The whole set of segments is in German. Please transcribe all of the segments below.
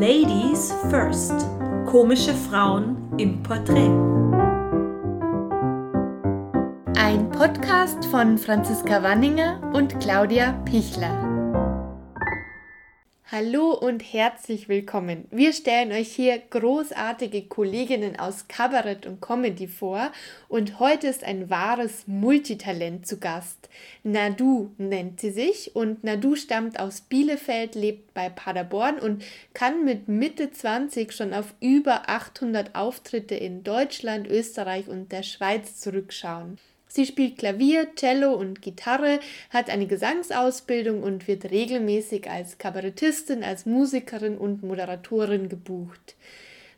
Ladies First. Komische Frauen im Porträt. Ein Podcast von Franziska Wanninger und Claudia Pichler. Hallo und herzlich willkommen. Wir stellen euch hier großartige Kolleginnen aus Kabarett und Comedy vor und heute ist ein wahres Multitalent zu Gast. Nadu nennt sie sich und Nadu stammt aus Bielefeld, lebt bei Paderborn und kann mit Mitte 20 schon auf über 800 Auftritte in Deutschland, Österreich und der Schweiz zurückschauen. Sie spielt Klavier, Cello und Gitarre, hat eine Gesangsausbildung und wird regelmäßig als Kabarettistin, als Musikerin und Moderatorin gebucht.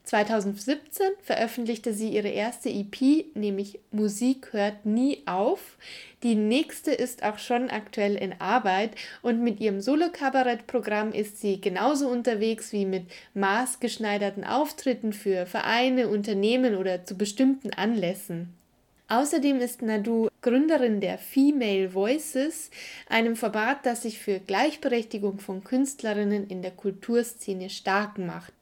2017 veröffentlichte sie ihre erste EP, nämlich Musik hört nie auf. Die nächste ist auch schon aktuell in Arbeit und mit ihrem Solo-Kabarett-Programm ist sie genauso unterwegs wie mit maßgeschneiderten Auftritten für Vereine, Unternehmen oder zu bestimmten Anlässen. Außerdem ist Nadu Gründerin der Female Voices, einem Verband, das sich für Gleichberechtigung von Künstlerinnen in der Kulturszene stark macht.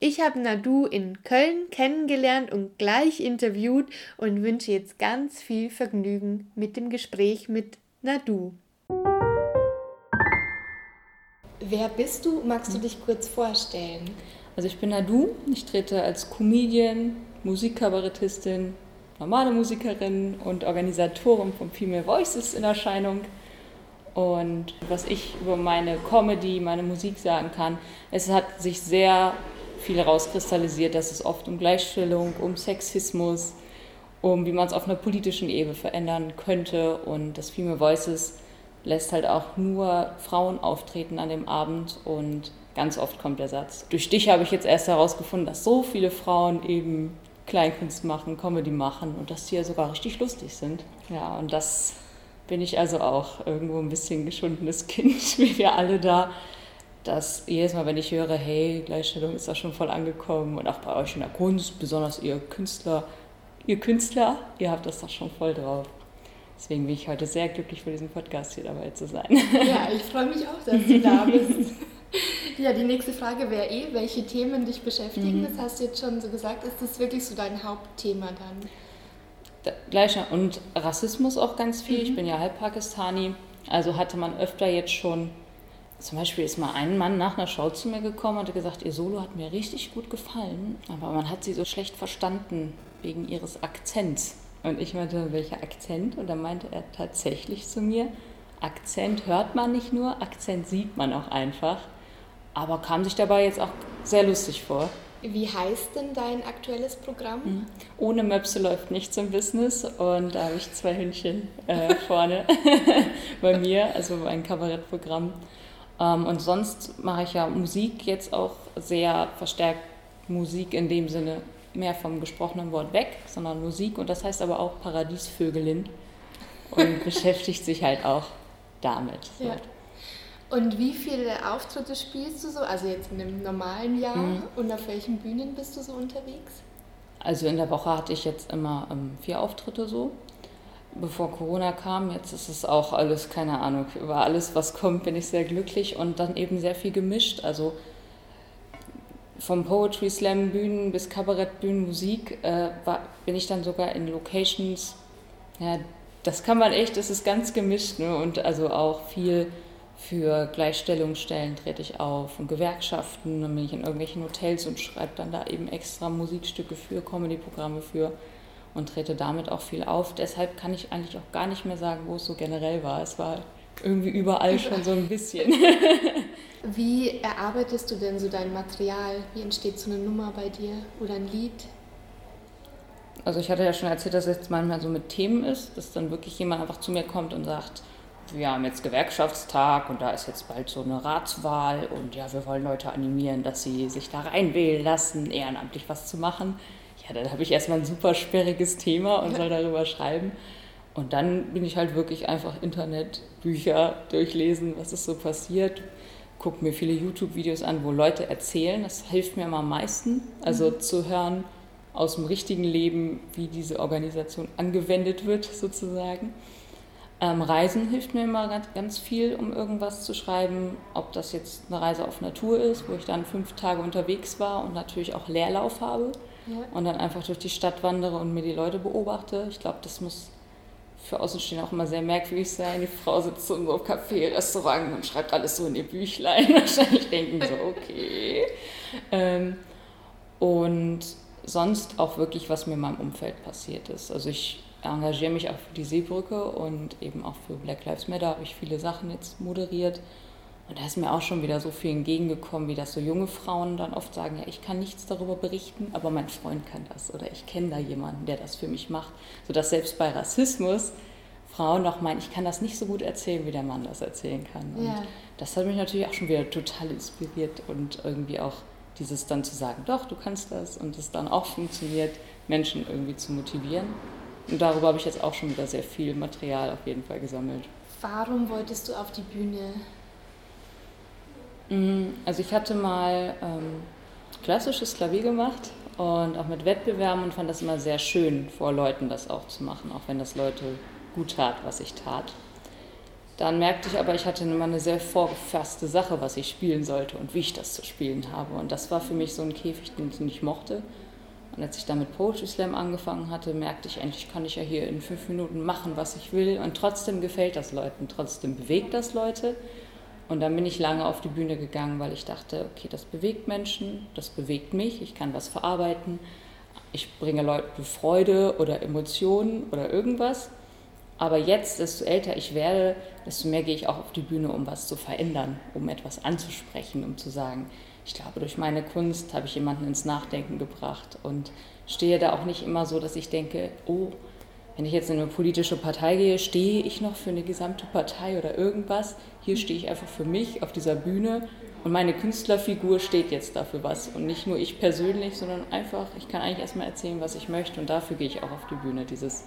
Ich habe Nadu in Köln kennengelernt und gleich interviewt und wünsche jetzt ganz viel Vergnügen mit dem Gespräch mit Nadu. Wer bist du? Magst du dich kurz vorstellen? Also ich bin Nadu, ich trete als Comedian, Musikkabarettistin, normale Musikerin und Organisatorin von Female Voices in Erscheinung. Und was ich über meine Comedy, meine Musik sagen kann, es hat sich sehr viel herauskristallisiert, dass es oft um Gleichstellung, um Sexismus, um wie man es auf einer politischen Ebene verändern könnte. Und das Female Voices lässt halt auch nur Frauen auftreten an dem Abend und ganz oft kommt der Satz. Durch dich habe ich jetzt erst herausgefunden, dass so viele Frauen eben Kleinkunst machen, Comedy machen und dass die ja sogar richtig lustig sind. Ja, und das bin ich also auch irgendwo ein bisschen geschundenes Kind, wie wir alle da. Dass jedes Mal, wenn ich höre, hey, Gleichstellung ist da schon voll angekommen und auch bei euch in der Kunst, besonders ihr Künstler, ihr Künstler, ihr habt das doch schon voll drauf. Deswegen bin ich heute sehr glücklich, für diesen Podcast hier dabei zu sein. Ja, ich freue mich auch, dass du da bist. Ja, die nächste Frage wäre eh, welche Themen dich beschäftigen. Mhm. Das hast du jetzt schon so gesagt. Ist das wirklich so dein Hauptthema dann? Gleicher und Rassismus auch ganz viel. Mhm. Ich bin ja halb Pakistani. Also hatte man öfter jetzt schon, zum Beispiel ist mal ein Mann nach einer Show zu mir gekommen und hat gesagt, ihr Solo hat mir richtig gut gefallen, aber man hat sie so schlecht verstanden wegen ihres Akzents. Und ich meinte, welcher Akzent? Und dann meinte er tatsächlich zu mir, Akzent hört man nicht nur, Akzent sieht man auch einfach aber kam sich dabei jetzt auch sehr lustig vor. Wie heißt denn dein aktuelles Programm? Mhm. Ohne Möpse läuft nichts im Business und da habe ich zwei Hündchen äh, vorne bei mir, also ein Kabarettprogramm. Ähm, und sonst mache ich ja Musik jetzt auch sehr verstärkt Musik in dem Sinne mehr vom gesprochenen Wort weg, sondern Musik und das heißt aber auch Paradiesvögelin und beschäftigt sich halt auch damit. Ja. Und wie viele Auftritte spielst du so? Also jetzt in einem normalen Jahr mhm. und auf welchen Bühnen bist du so unterwegs? Also in der Woche hatte ich jetzt immer ähm, vier Auftritte so. Bevor Corona kam, jetzt ist es auch alles, keine Ahnung, über alles, was kommt, bin ich sehr glücklich und dann eben sehr viel gemischt. Also vom Poetry Slam Bühnen bis Kabarett Bühnen Musik äh, war, bin ich dann sogar in Locations. Ja, das kann man echt, das ist ganz gemischt ne? und also auch viel für Gleichstellungsstellen trete ich auf und Gewerkschaften, dann bin ich in irgendwelchen Hotels und schreibe dann da eben extra Musikstücke für, Comedy-Programme für und trete damit auch viel auf. Deshalb kann ich eigentlich auch gar nicht mehr sagen, wo es so generell war. Es war irgendwie überall schon so ein bisschen. Wie erarbeitest du denn so dein Material? Wie entsteht so eine Nummer bei dir oder ein Lied? Also ich hatte ja schon erzählt, dass es jetzt manchmal so mit Themen ist, dass dann wirklich jemand einfach zu mir kommt und sagt, wir haben jetzt Gewerkschaftstag und da ist jetzt bald so eine Ratswahl und ja, wir wollen Leute animieren, dass sie sich da reinwählen lassen, ehrenamtlich was zu machen. Ja, dann habe ich erstmal ein super sperriges Thema und soll darüber schreiben. Und dann bin ich halt wirklich einfach Internet, Bücher durchlesen, was ist so passiert, gucke mir viele YouTube-Videos an, wo Leute erzählen. Das hilft mir immer am meisten, also mhm. zu hören aus dem richtigen Leben, wie diese Organisation angewendet wird sozusagen. Ähm, Reisen hilft mir immer ganz, ganz viel, um irgendwas zu schreiben. Ob das jetzt eine Reise auf Natur ist, wo ich dann fünf Tage unterwegs war und natürlich auch Leerlauf habe ja. und dann einfach durch die Stadt wandere und mir die Leute beobachte. Ich glaube, das muss für Außenstehende auch immer sehr merkwürdig sein. Die Frau sitzt so im Café, Restaurant und schreibt alles so in ihr Büchlein. Wahrscheinlich denken so, okay. Ähm, und sonst auch wirklich, was mir in meinem Umfeld passiert ist. Also ich engagiere mich auch für die Seebrücke und eben auch für Black Lives Matter habe ich viele Sachen jetzt moderiert. Und da ist mir auch schon wieder so viel entgegengekommen, wie das so junge Frauen dann oft sagen, ja, ich kann nichts darüber berichten, aber mein Freund kann das oder ich kenne da jemanden, der das für mich macht. Sodass selbst bei Rassismus Frauen noch meinen, ich kann das nicht so gut erzählen, wie der Mann das erzählen kann. Und ja. das hat mich natürlich auch schon wieder total inspiriert und irgendwie auch dieses dann zu sagen, doch, du kannst das und es dann auch funktioniert, Menschen irgendwie zu motivieren. Und darüber habe ich jetzt auch schon wieder sehr viel Material auf jeden Fall gesammelt. Warum wolltest du auf die Bühne? Mm, also ich hatte mal ähm, klassisches Klavier gemacht und auch mit Wettbewerben und fand das immer sehr schön, vor Leuten das auch zu machen, auch wenn das Leute gut tat, was ich tat. Dann merkte ich aber, ich hatte immer eine sehr vorgefasste Sache, was ich spielen sollte und wie ich das zu spielen habe. Und das war für mich so ein Käfig, den ich nicht mochte. Und als ich dann mit Poetry Slam angefangen hatte, merkte ich endlich, kann ich ja hier in fünf Minuten machen, was ich will. Und trotzdem gefällt das Leuten, trotzdem bewegt das Leute. Und dann bin ich lange auf die Bühne gegangen, weil ich dachte, okay, das bewegt Menschen, das bewegt mich, ich kann was verarbeiten, ich bringe Leuten Freude oder Emotionen oder irgendwas. Aber jetzt, desto älter ich werde, desto mehr gehe ich auch auf die Bühne, um was zu verändern, um etwas anzusprechen, um zu sagen, ich glaube, durch meine Kunst habe ich jemanden ins Nachdenken gebracht und stehe da auch nicht immer so, dass ich denke, oh, wenn ich jetzt in eine politische Partei gehe, stehe ich noch für eine gesamte Partei oder irgendwas. Hier stehe ich einfach für mich auf dieser Bühne und meine Künstlerfigur steht jetzt dafür was. Und nicht nur ich persönlich, sondern einfach, ich kann eigentlich erstmal erzählen, was ich möchte und dafür gehe ich auch auf die Bühne. Dieses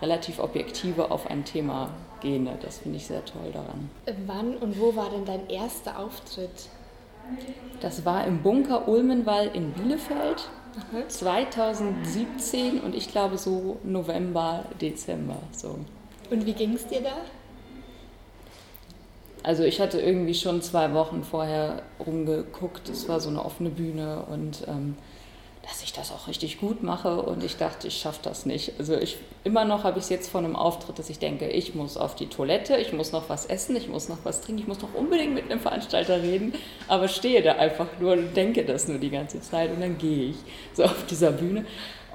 relativ objektive auf ein Thema gehende, das finde ich sehr toll daran. Wann und wo war denn dein erster Auftritt? Das war im Bunker Ulmenwall in Bielefeld 2017 und ich glaube so November, Dezember. So. Und wie ging es dir da? Also ich hatte irgendwie schon zwei Wochen vorher rumgeguckt. Es war so eine offene Bühne und ähm, dass ich das auch richtig gut mache und ich dachte, ich schaffe das nicht. Also ich immer noch habe ich es jetzt von einem Auftritt, dass ich denke, ich muss auf die Toilette, ich muss noch was essen, ich muss noch was trinken, ich muss noch unbedingt mit einem Veranstalter reden, aber stehe da einfach nur und denke das nur die ganze Zeit und dann gehe ich so auf dieser Bühne.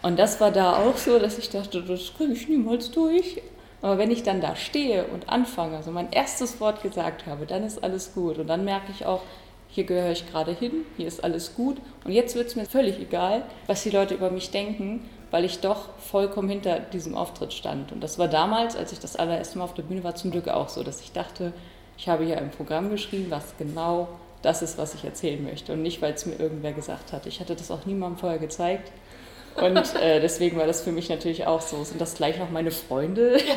Und das war da auch so, dass ich dachte, das kriege ich niemals durch. Aber wenn ich dann da stehe und anfange, also mein erstes Wort gesagt habe, dann ist alles gut. Und dann merke ich auch, hier gehöre ich gerade hin, hier ist alles gut und jetzt wird es mir völlig egal, was die Leute über mich denken, weil ich doch vollkommen hinter diesem Auftritt stand. Und das war damals, als ich das allererste Mal auf der Bühne war, zum Glück auch so, dass ich dachte, ich habe hier ein Programm geschrieben, was genau das ist, was ich erzählen möchte und nicht, weil es mir irgendwer gesagt hat. Ich hatte das auch niemandem vorher gezeigt. Und äh, deswegen war das für mich natürlich auch so. Sind das gleich noch meine Freunde?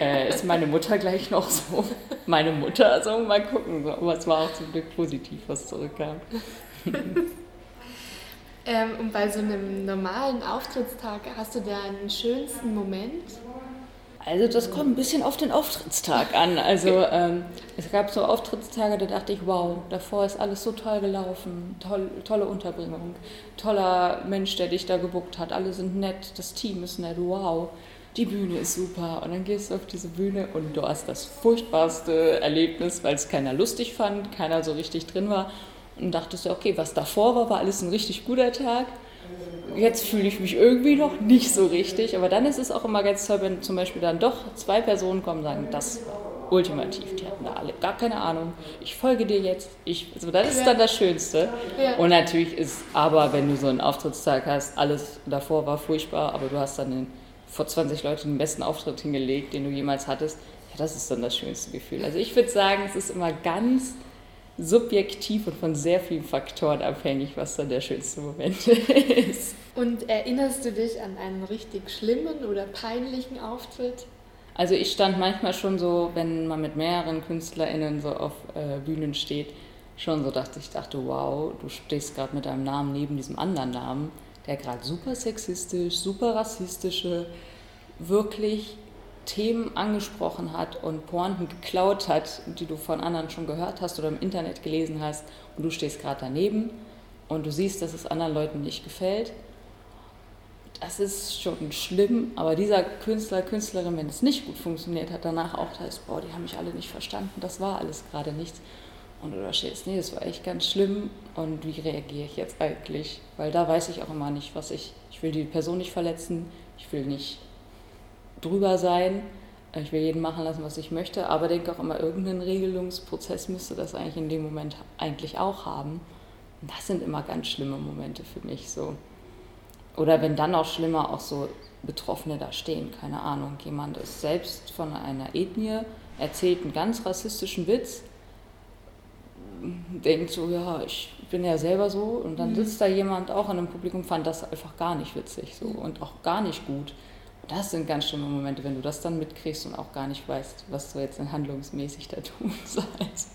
Äh, ist meine Mutter gleich noch so? Meine Mutter? Also mal gucken. Aber es war auch zum Glück positiv, was zurückkam. ähm, und bei so einem normalen Auftrittstag hast du da einen schönsten Moment? Also das kommt ein bisschen auf den Auftrittstag an. Also ähm, es gab so Auftrittstage, da dachte ich, wow, davor ist alles so toll gelaufen, toll, tolle Unterbringung, toller Mensch, der dich da gebuckt hat, alle sind nett, das Team ist nett, wow, die Bühne ist super. Und dann gehst du auf diese Bühne und du hast das furchtbarste Erlebnis, weil es keiner lustig fand, keiner so richtig drin war. Und dachtest du, okay, was davor war, war alles ein richtig guter Tag jetzt fühle ich mich irgendwie noch nicht so richtig. Aber dann ist es auch immer ganz toll, wenn zum Beispiel dann doch zwei Personen kommen und sagen, das war ultimativ, die hatten da alle gar keine Ahnung. Ich folge dir jetzt. Ich, also das ist dann das Schönste. Ja. Und natürlich ist aber, wenn du so einen Auftrittstag hast, alles davor war furchtbar, aber du hast dann den, vor 20 Leuten den besten Auftritt hingelegt, den du jemals hattest. Ja, das ist dann das schönste Gefühl. Also ich würde sagen, es ist immer ganz subjektiv und von sehr vielen Faktoren abhängig, was dann der schönste Moment ist. Und erinnerst du dich an einen richtig schlimmen oder peinlichen Auftritt? Also ich stand manchmal schon so, wenn man mit mehreren KünstlerInnen so auf äh, Bühnen steht, schon so dachte ich, dachte, wow, du stehst gerade mit deinem Namen neben diesem anderen Namen, der gerade super sexistisch, super rassistische, wirklich Themen angesprochen hat und Pointen geklaut hat, die du von anderen schon gehört hast oder im Internet gelesen hast und du stehst gerade daneben und du siehst, dass es anderen Leuten nicht gefällt. Das ist schon schlimm, aber dieser Künstler, Künstlerin, wenn es nicht gut funktioniert hat, danach auch da ist, boah, die haben mich alle nicht verstanden, das war alles gerade nichts. Und du da stehst, nee, das war echt ganz schlimm und wie reagiere ich jetzt eigentlich? Weil da weiß ich auch immer nicht, was ich, ich will die Person nicht verletzen, ich will nicht drüber sein. Ich will jeden machen lassen, was ich möchte, aber denke auch immer, irgendeinen Regelungsprozess müsste das eigentlich in dem Moment eigentlich auch haben. Und das sind immer ganz schlimme Momente für mich so. Oder wenn dann auch schlimmer auch so Betroffene da stehen, keine Ahnung, jemand ist selbst von einer Ethnie, erzählt einen ganz rassistischen Witz, denkt so, ja, ich bin ja selber so und dann mhm. sitzt da jemand auch in einem Publikum, fand das einfach gar nicht witzig so und auch gar nicht gut das sind ganz schlimme Momente, wenn du das dann mitkriegst und auch gar nicht weißt, was du jetzt handlungsmäßig da tun sollst.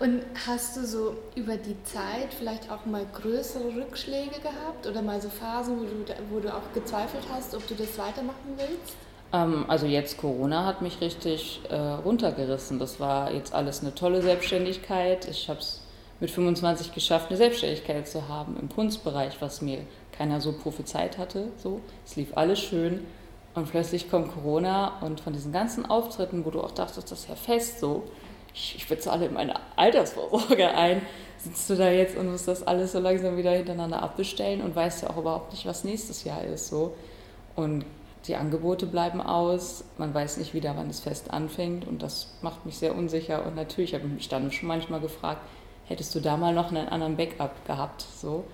Und hast du so über die Zeit vielleicht auch mal größere Rückschläge gehabt oder mal so Phasen, wo du, wo du auch gezweifelt hast, ob du das weitermachen willst? Ähm, also jetzt Corona hat mich richtig äh, runtergerissen. Das war jetzt alles eine tolle Selbstständigkeit. Ich habe es mit 25 geschafft, eine Selbstständigkeit zu haben im Kunstbereich, was mir keiner so prophezeit hatte. So. Es lief alles schön und plötzlich kommt Corona und von diesen ganzen Auftritten, wo du auch dachtest, das ist ja fest so, ich, ich bezahle in meine Altersvorsorge ein, sitzt du da jetzt und musst das alles so langsam wieder hintereinander abbestellen und weißt ja auch überhaupt nicht, was nächstes Jahr ist. So. Und die Angebote bleiben aus, man weiß nicht wieder, wann es fest anfängt und das macht mich sehr unsicher. Und natürlich habe ich mich dann schon manchmal gefragt, hättest du da mal noch einen anderen Backup gehabt? So.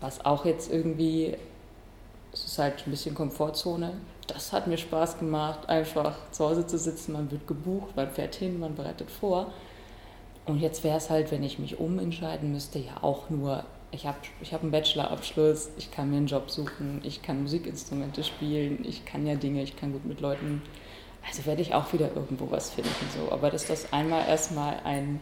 Was auch jetzt irgendwie, es ist halt ein bisschen Komfortzone. Das hat mir Spaß gemacht, einfach zu Hause zu sitzen. Man wird gebucht, man fährt hin, man bereitet vor. Und jetzt wäre es halt, wenn ich mich umentscheiden müsste, ja auch nur, ich habe ich hab einen Bachelorabschluss, ich kann mir einen Job suchen, ich kann Musikinstrumente spielen, ich kann ja Dinge, ich kann gut mit Leuten. Also werde ich auch wieder irgendwo was finden. So. Aber dass das einmal erstmal ein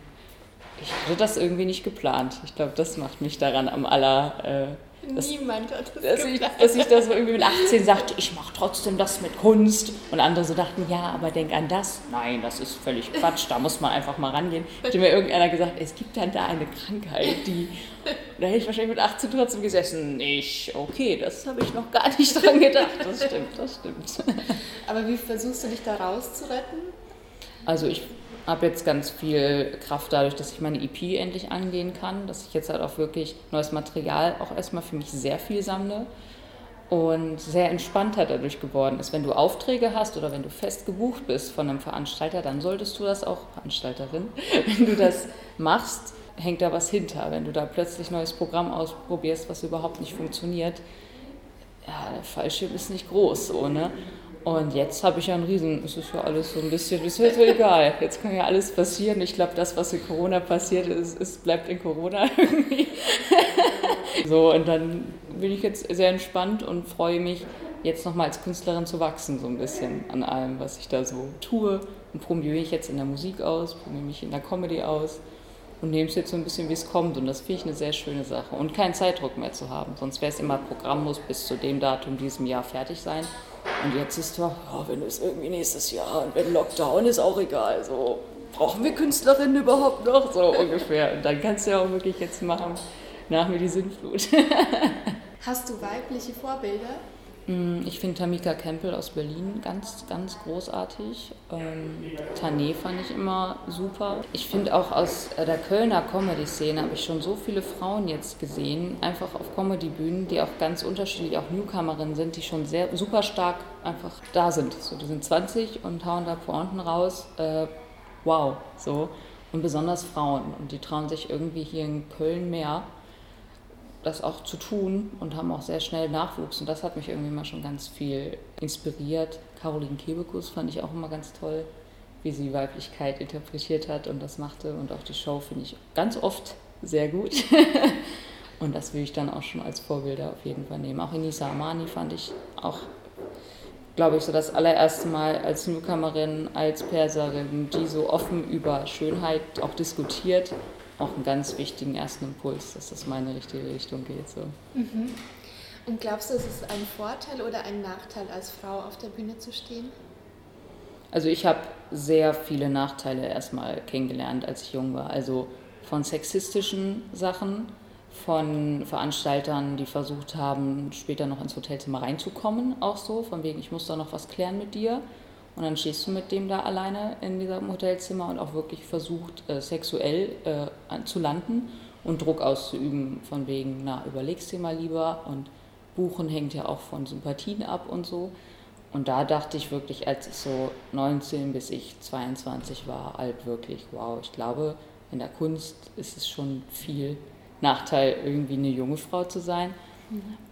ich hatte das irgendwie nicht geplant. Ich glaube, das macht mich daran am aller. Äh, dass, Niemand hat das dass. Ich, dass ich da so irgendwie mit 18 sagte, ich mache trotzdem das mit Kunst. Und andere so dachten, ja, aber denk an das. Nein, das ist völlig Quatsch, da muss man einfach mal rangehen. Hätte mir irgendeiner gesagt, es gibt dann da eine Krankheit, die. Da hätte ich wahrscheinlich mit 18 trotzdem gesessen. Ich, okay, das habe ich noch gar nicht dran gedacht. Das stimmt, das stimmt. Aber wie versuchst du dich da rauszuretten? Also ich habe jetzt ganz viel Kraft dadurch, dass ich meine EP endlich angehen kann, dass ich jetzt halt auch wirklich neues Material auch erstmal für mich sehr viel sammle und sehr entspannter dadurch geworden ist. Wenn du Aufträge hast oder wenn du fest gebucht bist von einem Veranstalter, dann solltest du das auch, Veranstalterin, wenn du das machst, hängt da was hinter. Wenn du da plötzlich neues Programm ausprobierst, was überhaupt nicht funktioniert, ja, der Fallschirm ist nicht groß, so, ne? Und jetzt habe ich ja einen Riesen, es ist ja alles so ein bisschen, ist ja so egal. Jetzt kann ja alles passieren. Ich glaube, das, was in Corona passiert ist, ist bleibt in Corona irgendwie. so, und dann bin ich jetzt sehr entspannt und freue mich, jetzt nochmal als Künstlerin zu wachsen, so ein bisschen an allem, was ich da so tue. Und probiere mich jetzt in der Musik aus, probiere mich in der Comedy aus und nehme es jetzt so ein bisschen, wie es kommt. Und das finde ich eine sehr schöne Sache. Und keinen Zeitdruck mehr zu haben. Sonst wäre es immer, Programm muss bis zu dem Datum diesem Jahr fertig sein. Und jetzt ist doch, ja, wenn es irgendwie nächstes Jahr und wenn Lockdown ist auch egal. So, brauchen wir Künstlerinnen überhaupt noch? So ungefähr. Und dann kannst du ja auch wirklich jetzt machen, nach mir die Sinnflut. Hast du weibliche Vorbilder? Mm, ich finde Tamika Campbell aus Berlin ganz, ganz großartig. Ähm, Tané fand ich immer super. Ich finde auch aus der Kölner Comedy-Szene habe ich schon so viele Frauen jetzt gesehen, einfach auf Comedy-Bühnen, die auch ganz unterschiedlich, auch Newcomerinnen sind, die schon sehr super stark einfach da sind. So, die sind 20 und hauen da Pointen raus. Äh, wow, so. Und besonders Frauen. Und die trauen sich irgendwie hier in Köln mehr das auch zu tun und haben auch sehr schnell Nachwuchs. Und das hat mich irgendwie mal schon ganz viel inspiriert. Caroline Kebekus fand ich auch immer ganz toll, wie sie Weiblichkeit interpretiert hat und das machte. Und auch die Show finde ich ganz oft sehr gut. und das will ich dann auch schon als Vorbilder auf jeden Fall nehmen. Auch Inisa Amani fand ich auch, glaube ich, so das allererste Mal als Newcomerin, als Perserin, die so offen über Schönheit auch diskutiert auch einen ganz wichtigen ersten Impuls, dass das meine richtige Richtung geht. So. Mhm. Und glaubst du, es ist ein Vorteil oder ein Nachteil, als Frau auf der Bühne zu stehen? Also ich habe sehr viele Nachteile erstmal kennengelernt, als ich jung war. Also von sexistischen Sachen, von Veranstaltern, die versucht haben, später noch ins Hotelzimmer reinzukommen, auch so, von wegen, ich muss da noch was klären mit dir. Und dann stehst du mit dem da alleine in diesem Hotelzimmer und auch wirklich versucht, äh, sexuell äh, zu landen und Druck auszuüben, von wegen, na, überlegst dir mal lieber. Und Buchen hängt ja auch von Sympathien ab und so. Und da dachte ich wirklich, als ich so 19 bis ich 22 war, halt wirklich, wow, ich glaube, in der Kunst ist es schon viel Nachteil, irgendwie eine junge Frau zu sein.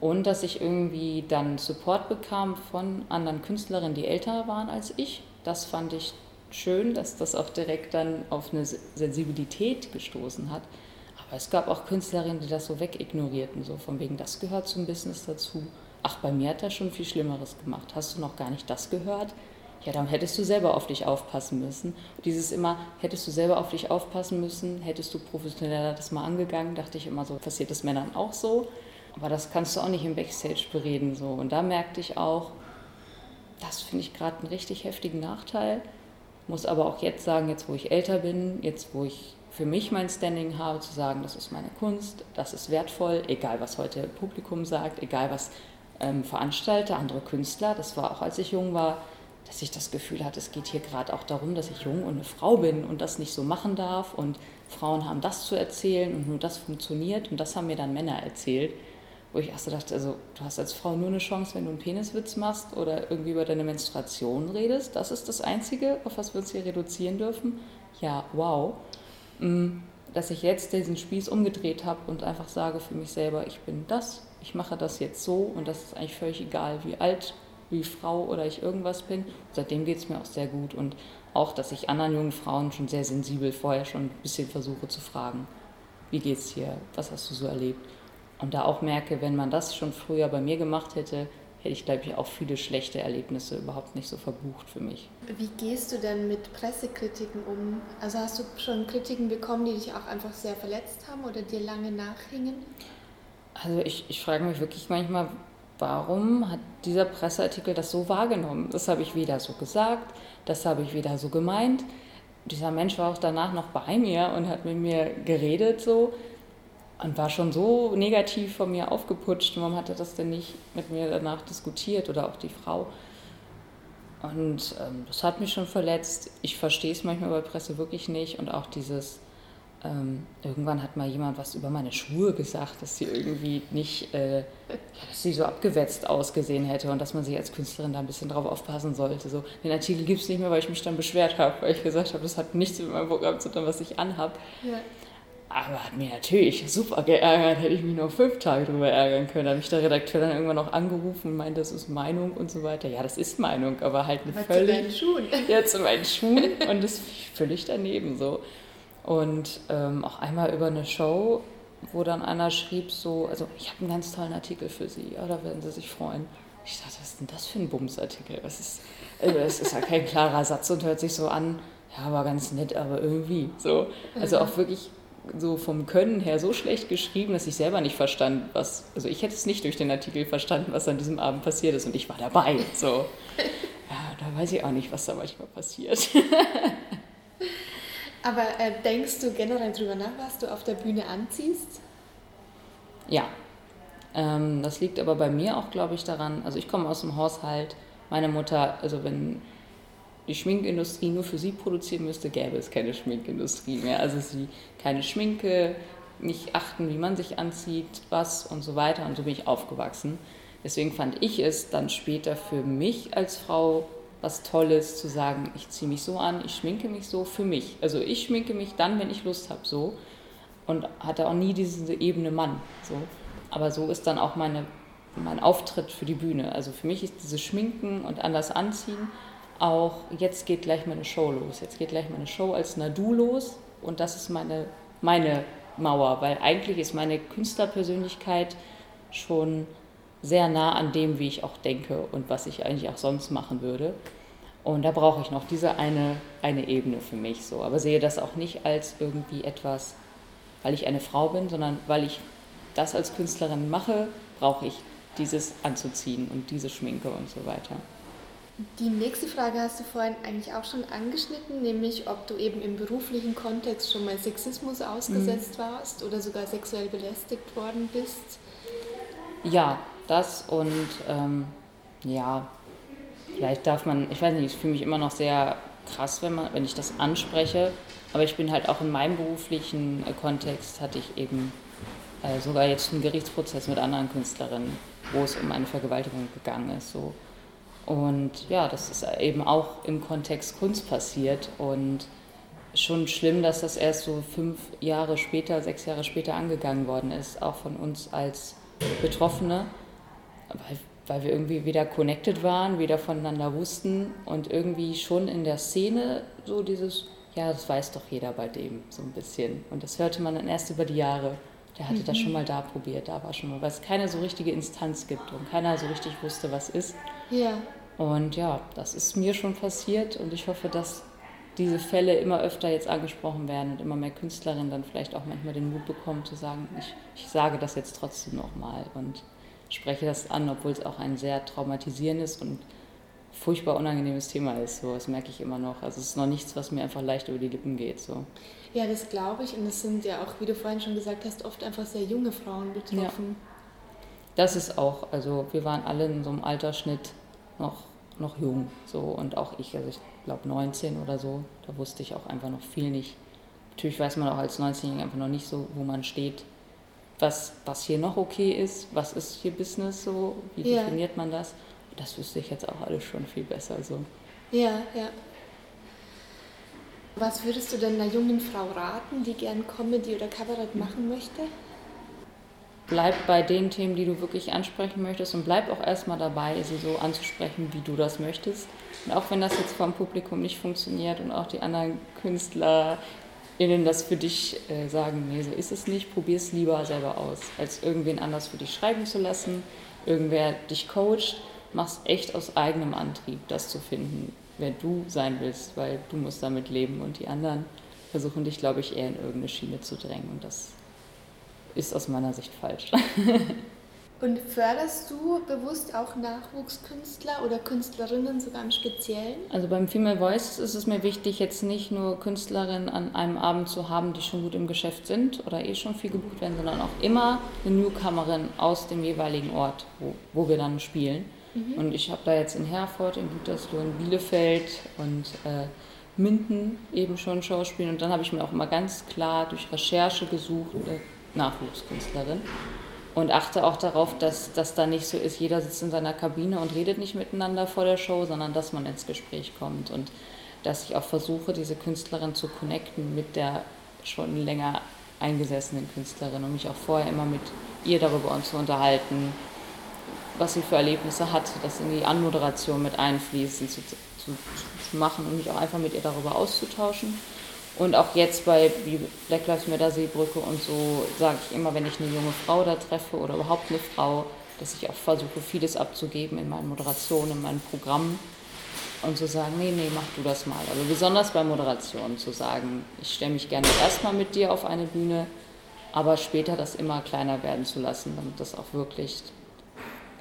Und dass ich irgendwie dann Support bekam von anderen Künstlerinnen, die älter waren als ich. Das fand ich schön, dass das auch direkt dann auf eine Sensibilität gestoßen hat. Aber es gab auch Künstlerinnen, die das so wegignorierten, so von wegen, das gehört zum Business dazu. Ach, bei mir hat er schon viel Schlimmeres gemacht. Hast du noch gar nicht das gehört? Ja, dann hättest du selber auf dich aufpassen müssen. Dieses immer, hättest du selber auf dich aufpassen müssen, hättest du professioneller das mal angegangen, dachte ich immer so, passiert das Männern auch so. Aber das kannst du auch nicht im Backstage bereden. So. Und da merkte ich auch, das finde ich gerade einen richtig heftigen Nachteil. Muss aber auch jetzt sagen, jetzt wo ich älter bin, jetzt wo ich für mich mein Standing habe, zu sagen, das ist meine Kunst, das ist wertvoll, egal was heute Publikum sagt, egal was ähm, Veranstalter, andere Künstler, das war auch als ich jung war, dass ich das Gefühl hatte, es geht hier gerade auch darum, dass ich jung und eine Frau bin und das nicht so machen darf und Frauen haben das zu erzählen und nur das funktioniert und das haben mir dann Männer erzählt, wo ich erst dachte, also du hast als Frau nur eine Chance, wenn du einen Peniswitz machst oder irgendwie über deine Menstruation redest, das ist das Einzige, auf was wir uns hier reduzieren dürfen. Ja, wow. Mm, dass ich jetzt diesen Spieß umgedreht habe und einfach sage für mich selber, ich bin das, ich mache das jetzt so und das ist eigentlich völlig egal, wie alt wie Frau oder ich irgendwas bin. Seitdem geht es mir auch sehr gut und auch, dass ich anderen jungen Frauen schon sehr sensibel vorher schon ein bisschen versuche zu fragen, wie geht's dir, was hast du so erlebt? Und da auch merke, wenn man das schon früher bei mir gemacht hätte, hätte ich, glaube ich, auch viele schlechte Erlebnisse überhaupt nicht so verbucht für mich. Wie gehst du denn mit Pressekritiken um? Also hast du schon Kritiken bekommen, die dich auch einfach sehr verletzt haben oder dir lange nachhingen? Also ich, ich frage mich wirklich manchmal, warum hat dieser Presseartikel das so wahrgenommen? Das habe ich weder so gesagt, das habe ich weder so gemeint. Dieser Mensch war auch danach noch bei mir und hat mit mir geredet so und war schon so negativ von mir aufgeputscht. Warum hat er das denn nicht mit mir danach diskutiert oder auch die Frau? Und ähm, das hat mich schon verletzt. Ich verstehe es manchmal bei Presse wirklich nicht und auch dieses ähm, irgendwann hat mal jemand was über meine Schuhe gesagt, dass sie irgendwie nicht, äh, ja, dass sie so abgewetzt ausgesehen hätte und dass man sich als Künstlerin da ein bisschen drauf aufpassen sollte. So, den Artikel gibt es nicht mehr, weil ich mich dann beschwert habe, weil ich gesagt habe, das hat nichts mit meinem Programm zu tun, was ich anhabe. Ja. Aber hat mir natürlich super geärgert, hätte ich mich noch fünf Tage drüber ärgern können. Da habe ich der Redakteur dann irgendwann noch angerufen und meinte, das ist Meinung und so weiter. Ja, das ist Meinung, aber halt eine aber völlig. Zu deinen Schuhen. Ja, zu meinen Schuhen und das ist völlig daneben so. Und ähm, auch einmal über eine Show, wo dann einer schrieb so, also ich habe einen ganz tollen Artikel für Sie, ja, da werden Sie sich freuen. Ich dachte, was ist denn das für ein Bumsartikel? Was ist, also das ist ja kein klarer Satz und hört sich so an, ja, war ganz nett, aber irgendwie so. Also auch wirklich so vom Können her so schlecht geschrieben, dass ich selber nicht verstand, was, also ich hätte es nicht durch den Artikel verstanden, was an diesem Abend passiert ist und ich war dabei, so. Ja, da weiß ich auch nicht, was da manchmal passiert. Aber äh, denkst du generell darüber nach, was du auf der Bühne anziehst? Ja. Ähm, das liegt aber bei mir auch, glaube ich, daran, also ich komme aus dem Haushalt, meine Mutter, also wenn die Schminkindustrie nur für sie produzieren müsste, gäbe es keine Schminkindustrie mehr. Also sie keine Schminke, nicht achten, wie man sich anzieht, was und so weiter. Und so bin ich aufgewachsen. Deswegen fand ich es dann später für mich als Frau was Tolles zu sagen, ich ziehe mich so an, ich schminke mich so für mich. Also ich schminke mich dann, wenn ich Lust habe, so. Und hatte auch nie diese Ebene Mann. So. Aber so ist dann auch meine, mein Auftritt für die Bühne. Also für mich ist dieses Schminken und anders anziehen auch, jetzt geht gleich meine Show los. Jetzt geht gleich meine Show als Nadu los. Und das ist meine, meine Mauer, weil eigentlich ist meine Künstlerpersönlichkeit schon sehr nah an dem, wie ich auch denke und was ich eigentlich auch sonst machen würde. Und da brauche ich noch diese eine, eine Ebene für mich so. Aber sehe das auch nicht als irgendwie etwas, weil ich eine Frau bin, sondern weil ich das als Künstlerin mache, brauche ich dieses anzuziehen und diese Schminke und so weiter. Die nächste Frage hast du vorhin eigentlich auch schon angeschnitten, nämlich ob du eben im beruflichen Kontext schon mal Sexismus ausgesetzt mhm. warst oder sogar sexuell belästigt worden bist. Ja, das und ähm, ja, vielleicht darf man, ich weiß nicht, ich fühle mich immer noch sehr krass, wenn, man, wenn ich das anspreche, aber ich bin halt auch in meinem beruflichen äh, Kontext, hatte ich eben äh, sogar jetzt einen Gerichtsprozess mit anderen Künstlerinnen, wo es um eine Vergewaltigung gegangen ist. So. Und ja, das ist eben auch im Kontext Kunst passiert und schon schlimm, dass das erst so fünf Jahre später, sechs Jahre später angegangen worden ist, auch von uns als Betroffene, weil, weil wir irgendwie wieder connected waren, wieder voneinander wussten und irgendwie schon in der Szene so dieses, ja, das weiß doch jeder bei dem so ein bisschen. Und das hörte man dann erst über die Jahre. Der hatte mhm. das schon mal da probiert, da war schon mal, weil es keine so richtige Instanz gibt und keiner so richtig wusste, was ist. Ja. Und ja, das ist mir schon passiert und ich hoffe, dass diese Fälle immer öfter jetzt angesprochen werden und immer mehr Künstlerinnen dann vielleicht auch manchmal den Mut bekommen zu sagen, ich, ich sage das jetzt trotzdem nochmal und spreche das an, obwohl es auch ein sehr traumatisierendes und furchtbar unangenehmes Thema ist. So, das merke ich immer noch. Also es ist noch nichts, was mir einfach leicht über die Lippen geht. So. Ja, das glaube ich. Und es sind ja auch, wie du vorhin schon gesagt hast, oft einfach sehr junge Frauen betroffen. Ja. Das ist auch, also wir waren alle in so einem Altersschnitt noch, noch jung. So, und auch ich, also ich glaube 19 oder so, da wusste ich auch einfach noch viel nicht. Natürlich weiß man auch als 19-Jähriger einfach noch nicht so, wo man steht, was, was hier noch okay ist, was ist hier Business so, wie ja. definiert man das. Das wüsste ich jetzt auch alles schon viel besser so. Ja, ja. Was würdest du denn einer jungen Frau raten, die gern Comedy oder Kabarett machen möchte? Bleib bei den Themen, die du wirklich ansprechen möchtest und bleib auch erstmal dabei, sie so anzusprechen, wie du das möchtest. Und auch wenn das jetzt vom Publikum nicht funktioniert und auch die anderen KünstlerInnen das für dich äh, sagen, nee, so ist es nicht, probier es lieber selber aus, als irgendwen anders für dich schreiben zu lassen, irgendwer dich coacht, mach's echt aus eigenem Antrieb, das zu finden, wer du sein willst, weil du musst damit leben und die anderen versuchen dich, glaube ich, eher in irgendeine Schiene zu drängen und das ist aus meiner Sicht falsch. Und förderst du bewusst auch Nachwuchskünstler oder Künstlerinnen sogar im Speziellen? Also beim Female Voice ist es mir wichtig, jetzt nicht nur Künstlerinnen an einem Abend zu haben, die schon gut im Geschäft sind oder eh schon viel gebucht werden, sondern auch immer eine Newcomerin aus dem jeweiligen Ort, wo, wo wir dann spielen. Mhm. Und ich habe da jetzt in Herford, in Gütersloh, in Bielefeld und äh, Minden eben schon Schauspielen. Und dann habe ich mir auch immer ganz klar durch Recherche gesucht, äh, Nachwuchskünstlerin. Und achte auch darauf, dass das da nicht so ist, jeder sitzt in seiner Kabine und redet nicht miteinander vor der Show, sondern dass man ins Gespräch kommt. Und dass ich auch versuche, diese Künstlerin zu connecten mit der schon länger eingesessenen Künstlerin und mich auch vorher immer mit ihr darüber zu unterhalten, was sie für Erlebnisse hat, das in die Anmoderation mit einfließen zu, zu, zu machen und mich auch einfach mit ihr darüber auszutauschen. Und auch jetzt bei Black Lives Matter Seebrücke und so sage ich immer, wenn ich eine junge Frau da treffe oder überhaupt eine Frau, dass ich auch versuche, vieles abzugeben in meinen Moderationen, in meinen Programmen und zu sagen, nee, nee, mach du das mal. Aber besonders bei Moderationen zu sagen, ich stelle mich gerne erstmal mit dir auf eine Bühne, aber später das immer kleiner werden zu lassen, damit das auch wirklich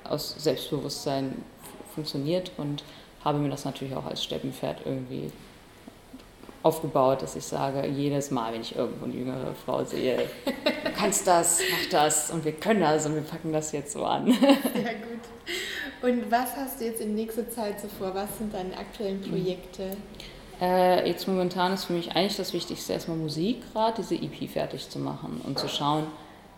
aus Selbstbewusstsein funktioniert und habe mir das natürlich auch als Steppenpferd irgendwie aufgebaut, dass ich sage, jedes Mal, wenn ich irgendwo eine jüngere Frau sehe, du kannst das, mach das und wir können das und wir packen das jetzt so an. Sehr gut. Und was hast du jetzt in nächster Zeit so vor? Was sind deine aktuellen Projekte? Äh, jetzt momentan ist für mich eigentlich das Wichtigste erstmal Musik, gerade diese EP fertig zu machen und zu schauen,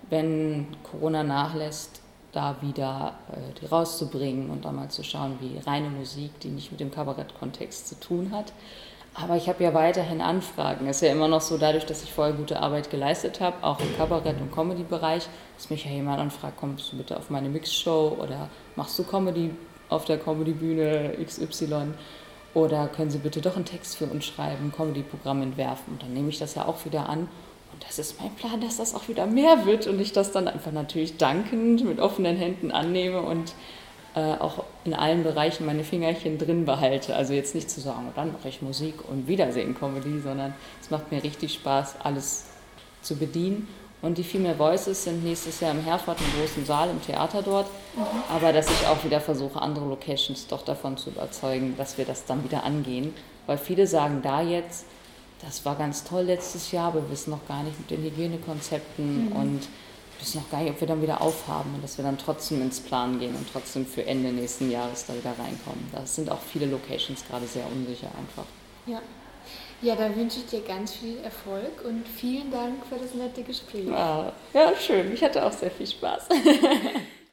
wenn Corona nachlässt, da wieder äh, die rauszubringen und dann mal zu schauen, wie reine Musik, die nicht mit dem Kabarettkontext zu tun hat, aber ich habe ja weiterhin Anfragen. Es ist ja immer noch so, dadurch, dass ich vorher gute Arbeit geleistet habe, auch im Kabarett- und Comedy-Bereich, dass mich ja jemand anfragt, kommst du bitte auf meine Mixshow oder machst du Comedy auf der Comedy-Bühne XY oder können Sie bitte doch einen Text für uns schreiben, Comedy-Programm entwerfen. Und dann nehme ich das ja auch wieder an. Und das ist mein Plan, dass das auch wieder mehr wird und ich das dann einfach natürlich dankend mit offenen Händen annehme und äh, auch in allen Bereichen meine Fingerchen drin behalte. Also jetzt nicht zu sagen, dann mache ich Musik und Wiedersehen Comedy, sondern es macht mir richtig Spaß, alles zu bedienen Und die Female Voices sind nächstes Jahr im Herford, im großen Saal, im Theater dort. Mhm. Aber dass ich auch wieder versuche, andere Locations doch davon zu überzeugen, dass wir das dann wieder angehen. Weil viele sagen da jetzt, das war ganz toll letztes Jahr, aber wir wissen noch gar nicht mit den Hygienekonzepten mhm. und wissen noch gar nicht, ob wir dann wieder aufhaben und dass wir dann trotzdem ins Plan gehen und trotzdem für Ende nächsten Jahres da wieder reinkommen. Da sind auch viele Locations gerade sehr unsicher einfach. Ja. Ja, dann wünsche ich dir ganz viel Erfolg und vielen Dank für das nette Gespräch. Ah, ja, schön. Ich hatte auch sehr viel Spaß.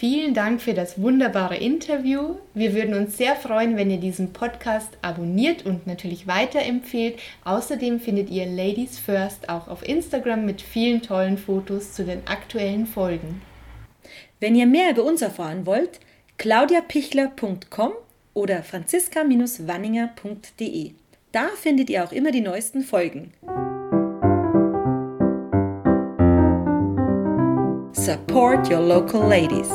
Vielen Dank für das wunderbare Interview. Wir würden uns sehr freuen, wenn ihr diesen Podcast abonniert und natürlich weiterempfehlt. Außerdem findet ihr Ladies First auch auf Instagram mit vielen tollen Fotos zu den aktuellen Folgen. Wenn ihr mehr über uns erfahren wollt, claudiapichler.com oder franziska-wanninger.de. Da findet ihr auch immer die neuesten Folgen. Support your local ladies.